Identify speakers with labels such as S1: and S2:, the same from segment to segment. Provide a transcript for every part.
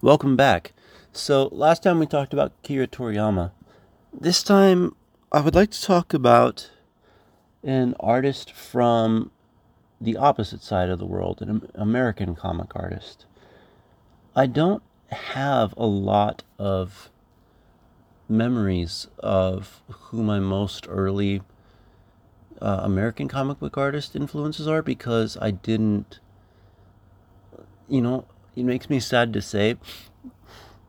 S1: Welcome back. So, last time we talked about Akira Toriyama. This time, I would like to talk about an artist from the opposite side of the world, an American comic artist. I don't have a lot of memories of who my most early uh, American comic book artist influences are because I didn't, you know, it makes me sad to say,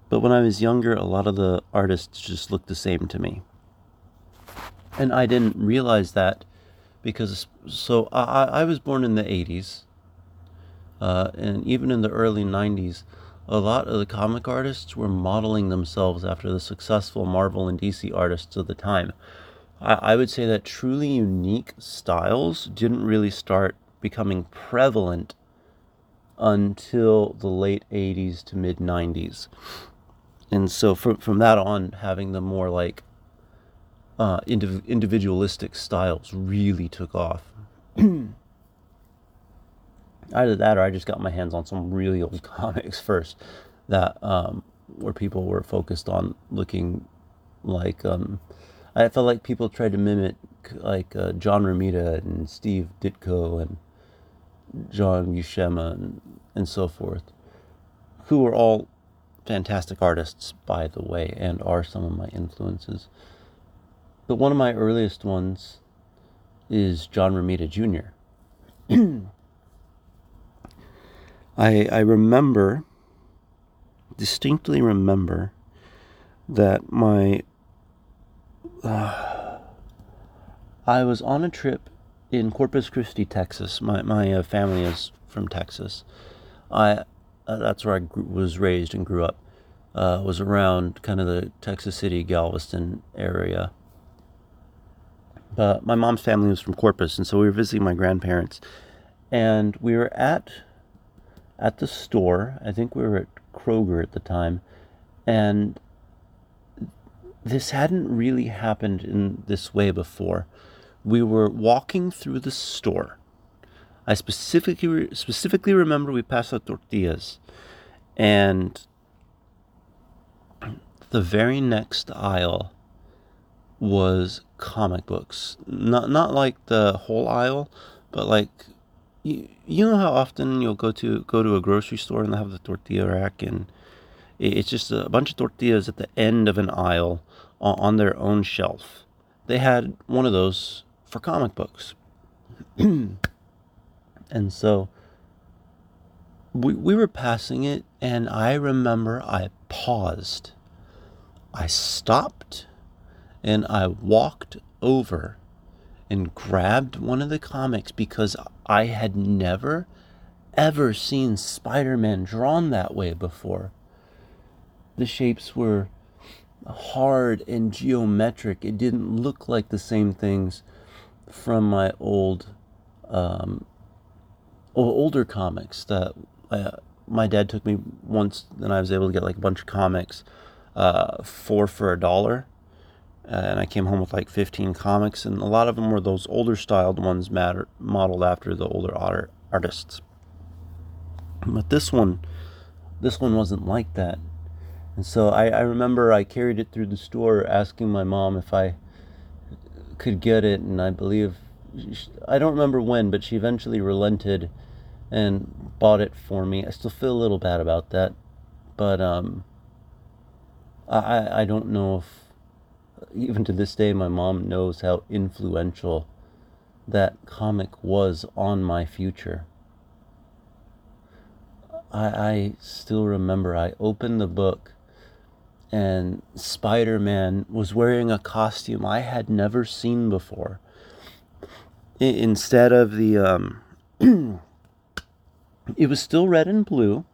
S1: but when I was younger, a lot of the artists just looked the same to me. And I didn't realize that because, so I, I was born in the 80s, uh, and even in the early 90s, a lot of the comic artists were modeling themselves after the successful Marvel and DC artists of the time. I, I would say that truly unique styles didn't really start becoming prevalent until the late 80s to mid 90s. And so from, from that on, having the more like uh, indiv- individualistic styles really took off. Either that or I just got my hands on some really old comics first that um, where people were focused on looking like um, I felt like people tried to mimic like uh, John Romita and Steve Ditko and John Buscema and, and so forth, who are all fantastic artists, by the way, and are some of my influences. But one of my earliest ones is John Romita Jr. I, I remember, distinctly remember, that my. Uh, I was on a trip in Corpus Christi, Texas. My my uh, family is from Texas. I uh, that's where I was raised and grew up. Uh, was around kind of the Texas City, Galveston area. But my mom's family was from Corpus, and so we were visiting my grandparents, and we were at at the store. I think we were at Kroger at the time, and this hadn't really happened in this way before we were walking through the store. I specifically specifically remember we passed the tortillas, and the very next aisle was comic books. Not not like the whole aisle, but like you, you know how often you'll go to go to a grocery store and they have the tortilla rack and it's just a bunch of tortillas at the end of an aisle on their own shelf. They had one of those for comic books. and so we, we were passing it, and I remember I paused. I stopped and I walked over and grabbed one of the comics because I had never, ever seen Spider Man drawn that way before. The shapes were hard and geometric, it didn't look like the same things from my old, um, older comics that uh, my dad took me once, and I was able to get like a bunch of comics, uh, four for a dollar. and I came home with like 15 comics, and a lot of them were those older styled ones matter, modeled after the older art, artists. But this one, this one wasn't like that. And so I, I remember I carried it through the store asking my mom if I could get it, and I believe I don't remember when, but she eventually relented and bought it for me. I still feel a little bad about that, but um, I I don't know if even to this day my mom knows how influential that comic was on my future. I I still remember I opened the book and Spider Man was wearing a costume I had never seen before. Instead of the, um, it was still red and blue,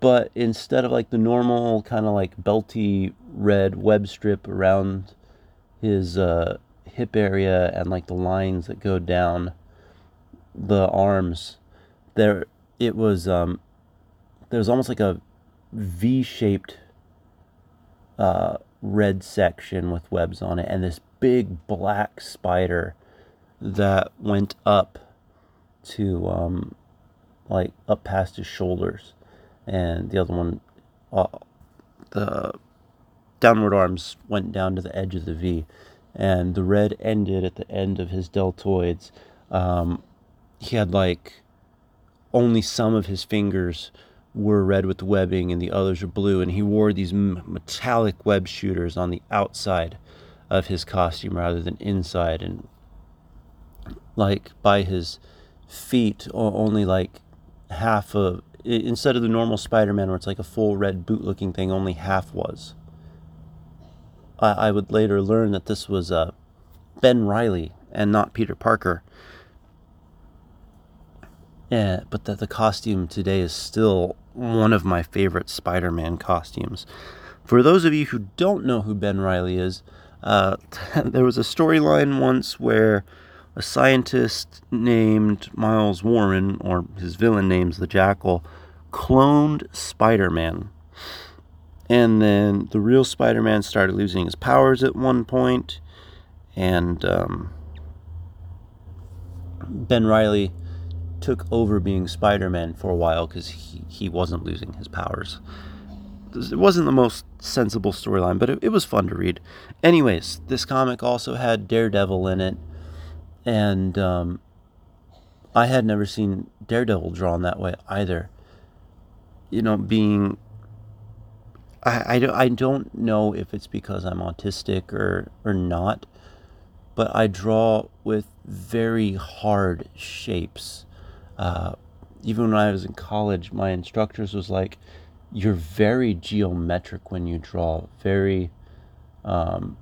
S1: but instead of like the normal kind of like belty red web strip around his uh, hip area and like the lines that go down the arms, there it was um, there was almost like a V-shaped uh, red section with webs on it, and this big black spider that went up to um, like up past his shoulders, and the other one, uh, the downward arms went down to the edge of the V, and the red ended at the end of his deltoids. Um, he had like only some of his fingers were red with webbing and the others were blue. And he wore these metallic web shooters on the outside of his costume rather than inside. And like by his feet only like half of instead of the normal spider-man where it's like a full red boot looking thing only half was. I, I would later learn that this was uh, ben riley and not peter parker yeah, but that the costume today is still one of my favorite Spider Man costumes. For those of you who don't know who Ben Riley is, uh, there was a storyline once where a scientist named Miles Warren, or his villain name's the Jackal, cloned Spider Man. And then the real Spider Man started losing his powers at one point, and um, Ben Riley took over being Spider Man for a while because he, he wasn't losing his powers. It wasn't the most sensible storyline, but it, it was fun to read. Anyways, this comic also had Daredevil in it, and um, I had never seen Daredevil drawn that way either. You know, being. I, I, I don't know if it's because I'm autistic or, or not, but I draw with very hard shapes uh, even when I was in college, my instructors was like, "You're very geometric when you draw. Very." Um,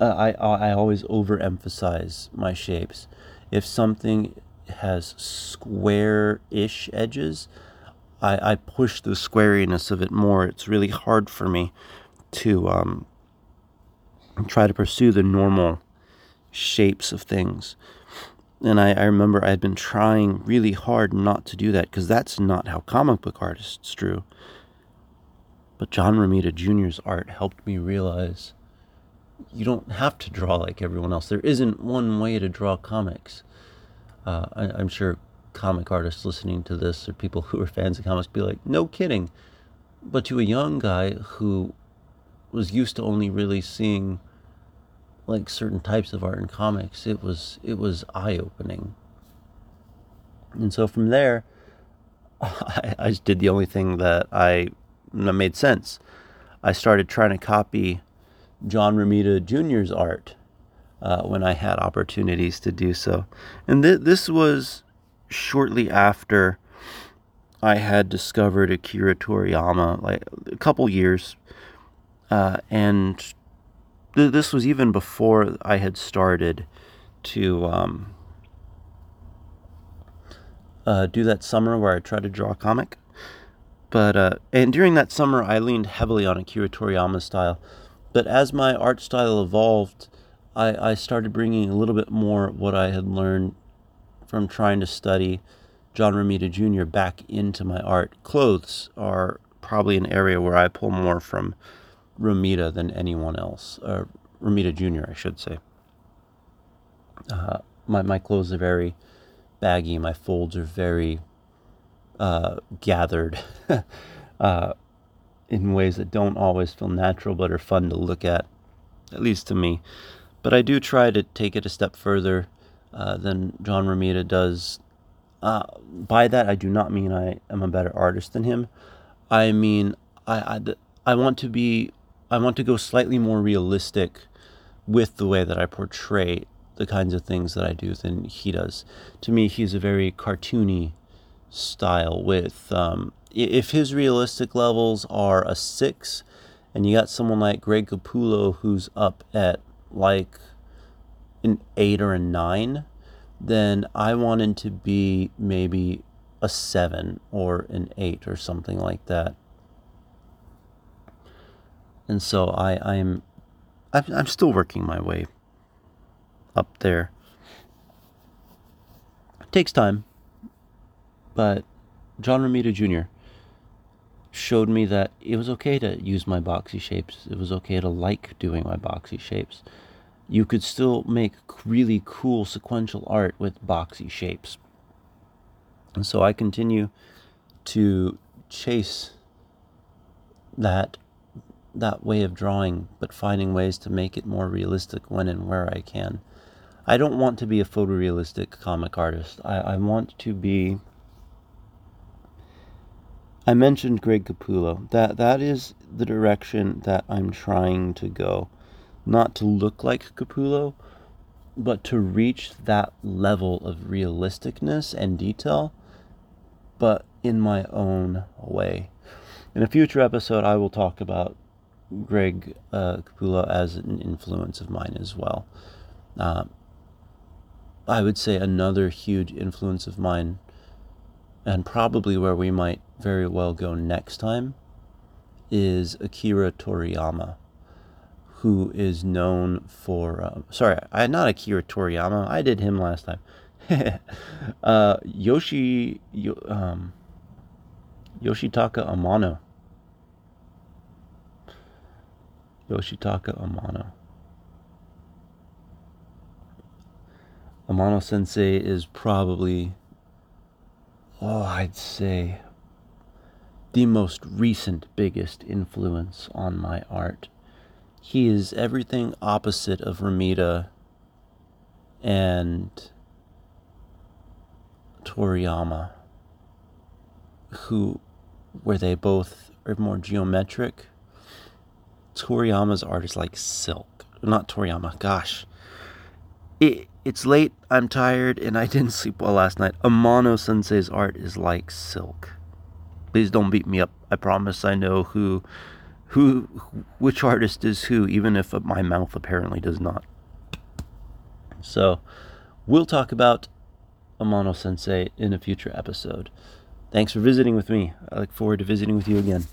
S1: I, I always overemphasize my shapes. If something has square-ish edges, I, I push the squariness of it more. It's really hard for me to um, try to pursue the normal shapes of things. And I, I remember I had been trying really hard not to do that because that's not how comic book artists drew. But John Romita Jr.'s art helped me realize you don't have to draw like everyone else. There isn't one way to draw comics. Uh, I, am sure comic artists listening to this or people who are fans of comics be like, no kidding. But to a young guy who was used to only really seeing like certain types of art and comics, it was it was eye opening. And so from there, I, I just did the only thing that I that made sense. I started trying to copy John Romita Jr.'s art uh, when I had opportunities to do so, and th- this was shortly after I had discovered Akira Toriyama, like a couple years, uh, and this was even before I had started to um, uh, do that summer where I tried to draw a comic. But uh, and during that summer, I leaned heavily on Akira Toriyama style. But as my art style evolved, I, I started bringing a little bit more what I had learned from trying to study John Romita Jr. back into my art. Clothes are probably an area where I pull more from Romita than anyone else, or Romita Jr., I should say. Uh, my, my clothes are very baggy, my folds are very uh, gathered uh, in ways that don't always feel natural but are fun to look at, at least to me. But I do try to take it a step further uh, than John Romita does. Uh, by that, I do not mean I am a better artist than him. I mean I, I, I want to be I want to go slightly more realistic with the way that I portray the kinds of things that I do than he does. To me, he's a very cartoony style. With um, if his realistic levels are a six, and you got someone like Greg Capullo who's up at like an eight or a nine, then I wanted to be maybe a seven or an eight or something like that and so I I'm I'm still working my way up there. It takes time, but John Romita Jr. showed me that it was okay to use my boxy shapes. It was okay to like doing my boxy shapes. You could still make really cool sequential art with boxy shapes. And so I continue to chase that that way of drawing, but finding ways to make it more realistic when and where I can. I don't want to be a photorealistic comic artist. I, I want to be. I mentioned Greg Capullo. That that is the direction that I'm trying to go. Not to look like Capullo, but to reach that level of realisticness and detail, but in my own way. In a future episode, I will talk about Greg uh, Capullo as an influence of mine as well. Uh, I would say another huge influence of mine, and probably where we might very well go next time, is Akira Toriyama, who is known for. Uh, sorry, I not Akira Toriyama. I did him last time. uh, Yoshi, um, Yoshitaka Amano. Yoshitaka Amano. Amano Sensei is probably, oh, I'd say, the most recent biggest influence on my art. He is everything opposite of Romita and Toriyama, who, where they both are more geometric. Toriyama's art is like silk. Not Toriyama, gosh. It, it's late, I'm tired, and I didn't sleep well last night. Amano Sensei's art is like silk. Please don't beat me up. I promise I know who, who, which artist is who, even if my mouth apparently does not. So, we'll talk about Amano Sensei in a future episode. Thanks for visiting with me. I look forward to visiting with you again.